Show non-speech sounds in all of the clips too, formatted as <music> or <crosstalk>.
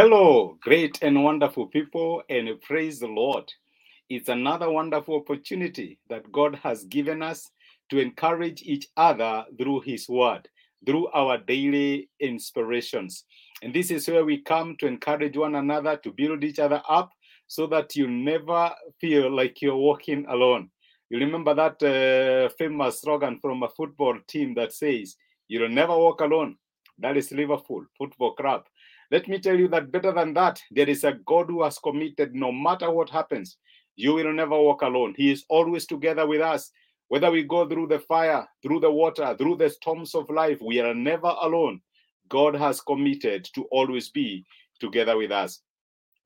Hello, great and wonderful people, and praise the Lord. It's another wonderful opportunity that God has given us to encourage each other through His Word, through our daily inspirations. And this is where we come to encourage one another, to build each other up, so that you never feel like you're walking alone. You remember that uh, famous slogan from a football team that says, You'll never walk alone. That is Liverpool Football Club. Let me tell you that better than that, there is a God who has committed no matter what happens, you will never walk alone. He is always together with us. Whether we go through the fire, through the water, through the storms of life, we are never alone. God has committed to always be together with us.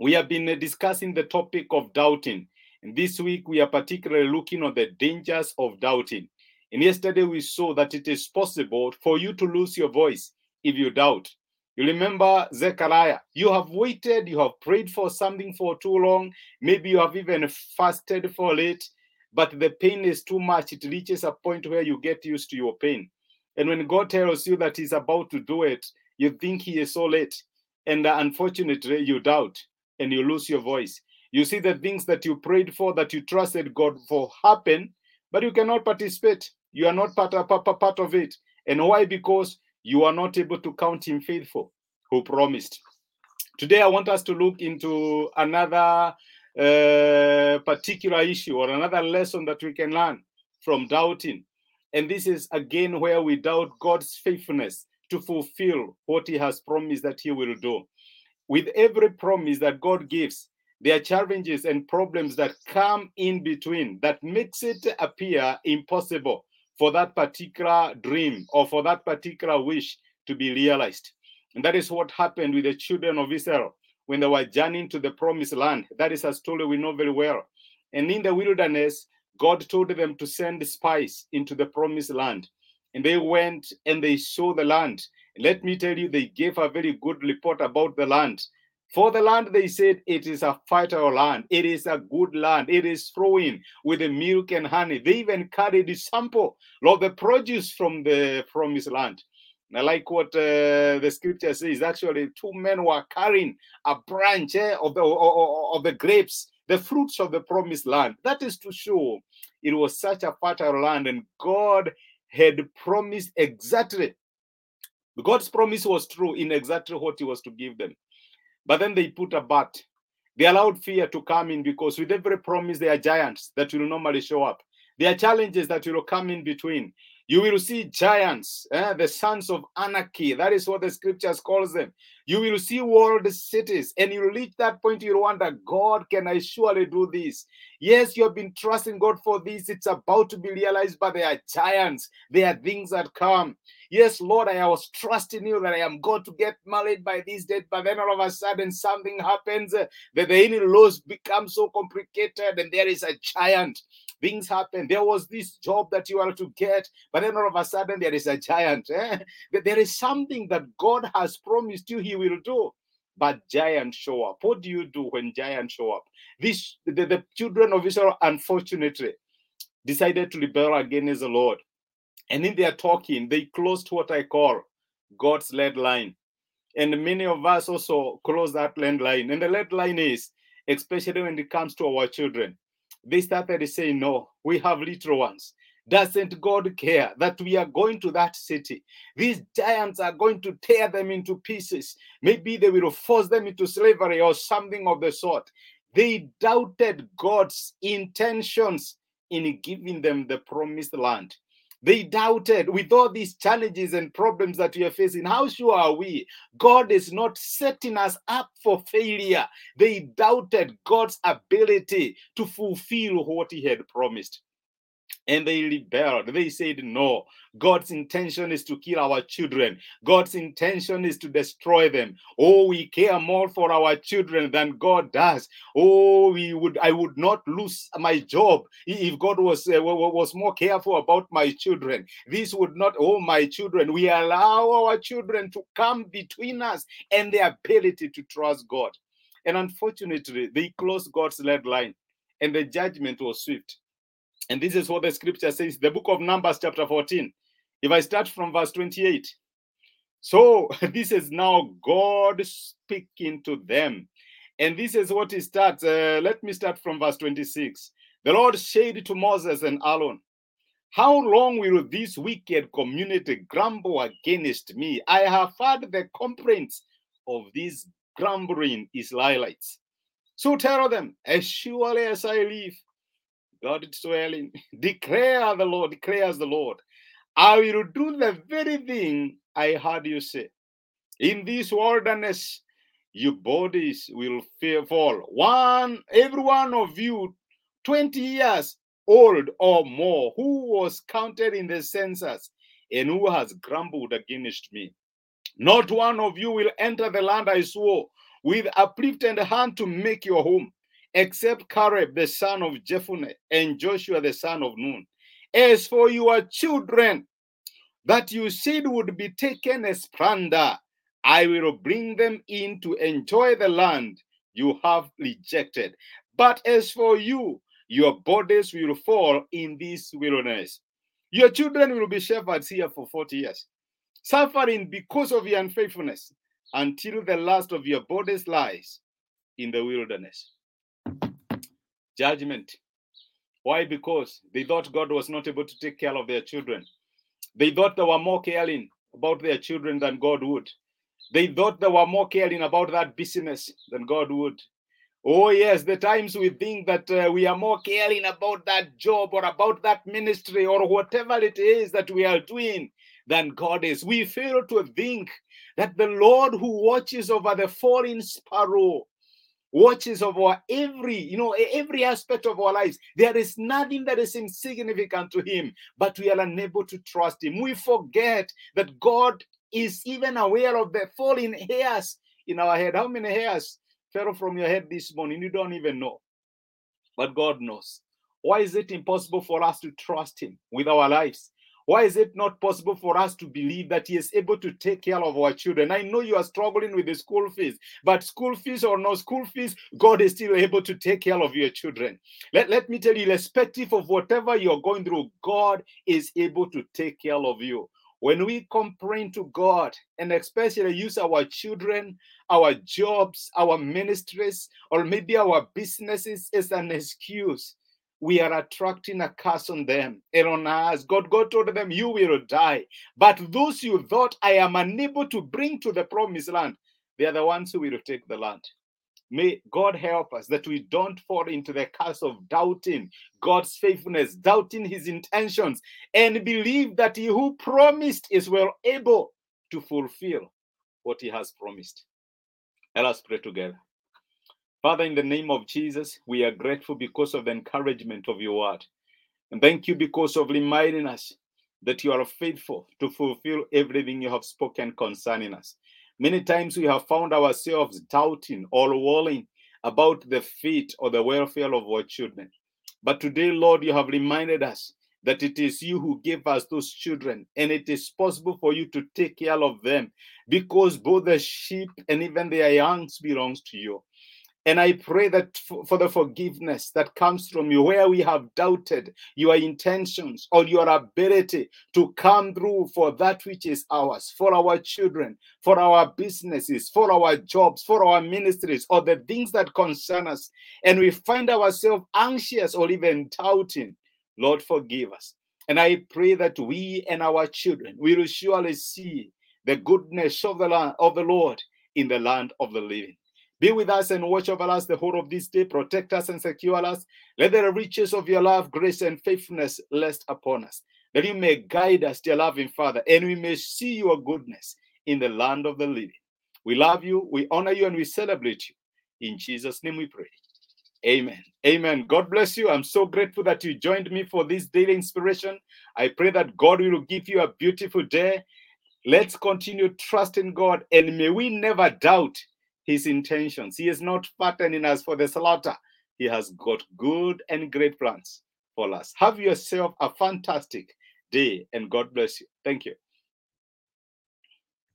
We have been uh, discussing the topic of doubting. And this week, we are particularly looking at the dangers of doubting. And yesterday, we saw that it is possible for you to lose your voice if you doubt. You remember Zechariah, you have waited, you have prayed for something for too long, maybe you have even fasted for it, but the pain is too much. It reaches a point where you get used to your pain. And when God tells you that He's about to do it, you think He is so late. And uh, unfortunately, you doubt and you lose your voice. You see the things that you prayed for, that you trusted God for happen, but you cannot participate. You are not part, part, part of it. And why? Because you are not able to count him faithful who promised. Today, I want us to look into another uh, particular issue or another lesson that we can learn from doubting. And this is again where we doubt God's faithfulness to fulfill what he has promised that he will do. With every promise that God gives, there are challenges and problems that come in between that makes it appear impossible for that particular dream or for that particular wish to be realized. And that is what happened with the children of Israel when they were journeying to the promised land. That is a story we know very well. And in the wilderness, God told them to send spies into the promised land. And they went and they saw the land. Let me tell you, they gave a very good report about the land. For the land, they said, it is a fertile land. It is a good land. It is flowing with the milk and honey. They even carried a sample of the produce from the from promised land. And I like what uh, the scripture says. Actually, two men were carrying a branch eh, of, the, of the grapes, the fruits of the promised land. That is to show it was such a fertile land, and God had promised exactly. God's promise was true in exactly what He was to give them. But then they put a but. They allowed fear to come in because with every promise, there are giants that will normally show up. There are challenges that will come in between. You will see giants, eh, the sons of anarchy. That is what the scriptures calls them. You will see world cities, and you reach that point, you'll wonder, God, can I surely do this? Yes, you have been trusting God for this. It's about to be realized, but there are giants. There are things that come. Yes, Lord, I was trusting you that I am going to get married by this date, but then all of a sudden something happens uh, that the in-laws become so complicated, and there is a giant things happen. There was this job that you are to get, but then all of a sudden there is a giant. Eh? <laughs> There is something that God has promised you He will do. But giants show up. What do you do when giants show up? This the, the children of Israel, unfortunately, decided to rebel against the Lord. And in their talking, they closed what I call God's lead line. And many of us also close that lead line. And the lead line is, especially when it comes to our children, they started saying, No, we have little ones. Doesn't God care that we are going to that city? These giants are going to tear them into pieces. Maybe they will force them into slavery or something of the sort. They doubted God's intentions in giving them the promised land. They doubted with all these challenges and problems that we are facing. How sure are we? God is not setting us up for failure. They doubted God's ability to fulfill what He had promised and they rebelled. They said, No, God's intention is to kill our children. God's intention is to destroy them. Oh, we care more for our children than God does. Oh, we would I would not lose my job if God was uh, was more careful about my children. This would not, oh, my children. We allow our children to come between us and the ability to trust God. And unfortunately, they closed God's lead line, and the judgment was swift. And this is what the scripture says, the book of Numbers, chapter 14. If I start from verse 28, So <laughs> this is now God speaking to them. And this is what he starts. Uh, let me start from verse 26. The Lord said to Moses and Aaron, How long will this wicked community grumble against me? I have heard the complaints of these grumbling Israelites. So tell them, as surely as I live, God is dwelling, <laughs> declare the Lord, declares the Lord, I will do the very thing I heard you say. In this wilderness, your bodies will fall. One, every one of you, 20 years old or more, who was counted in the census and who has grumbled against me. Not one of you will enter the land I swore with uplifted hand to make your home, except Caleb the son of Jephunneh and Joshua the son of Nun. As for your children that you said would be taken as plunder, I will bring them in to enjoy the land you have rejected. But as for you, your bodies will fall in this wilderness. Your children will be shepherds here for 40 years, suffering because of your unfaithfulness until the last of your bodies lies in the wilderness. Judgment. Why? Because they thought God was not able to take care of their children. They thought they were more caring about their children than God would. They thought they were more caring about that business than God would. Oh, yes, the times we think that uh, we are more caring about that job or about that ministry or whatever it is that we are doing than God is. We fail to think that the Lord who watches over the falling sparrow watches over every you know every aspect of our lives. There is nothing that is insignificant to him but we are unable to trust him. We forget that god is even aware of the falling hairs in our head. How many hairs fell from your head this morning? You don't even know. But god knows. Why is it impossible for us to trust him with our lives why is it not possible for us to believe that He is able to take care of our children? I know you are struggling with the school fees, but school fees or no school fees, God is still able to take care of your children. Let, let me tell you, irrespective of whatever you're going through, God is able to take care of you. When we complain to God and especially use our children, our jobs, our ministries, or maybe our businesses as an excuse, we are attracting a curse on them and on us. God, God told them, You will die. But those you thought I am unable to bring to the promised land, they are the ones who will take the land. May God help us that we don't fall into the curse of doubting God's faithfulness, doubting his intentions, and believe that he who promised is well able to fulfill what he has promised. Let us pray together. Father, in the name of Jesus, we are grateful because of the encouragement of your word. And thank you because of reminding us that you are faithful to fulfill everything you have spoken concerning us. Many times we have found ourselves doubting or worrying about the fate or the welfare of our children. But today, Lord, you have reminded us that it is you who gave us those children, and it is possible for you to take care of them because both the sheep and even their youngs belongs to you. And I pray that for the forgiveness that comes from you, where we have doubted your intentions or your ability to come through for that which is ours, for our children, for our businesses, for our jobs, for our ministries, or the things that concern us. And we find ourselves anxious or even doubting. Lord, forgive us. And I pray that we and our children will surely see the goodness of the, land, of the Lord in the land of the living. Be with us and watch over us the whole of this day. Protect us and secure us. Let the riches of your love, grace, and faithfulness rest upon us. That you may guide us, dear loving Father, and we may see your goodness in the land of the living. We love you, we honor you, and we celebrate you. In Jesus' name we pray. Amen. Amen. God bless you. I'm so grateful that you joined me for this daily inspiration. I pray that God will give you a beautiful day. Let's continue trusting God and may we never doubt his intentions. He is not fattening us for the slaughter. He has got good and great plans for us. Have yourself a fantastic day and God bless you. Thank you.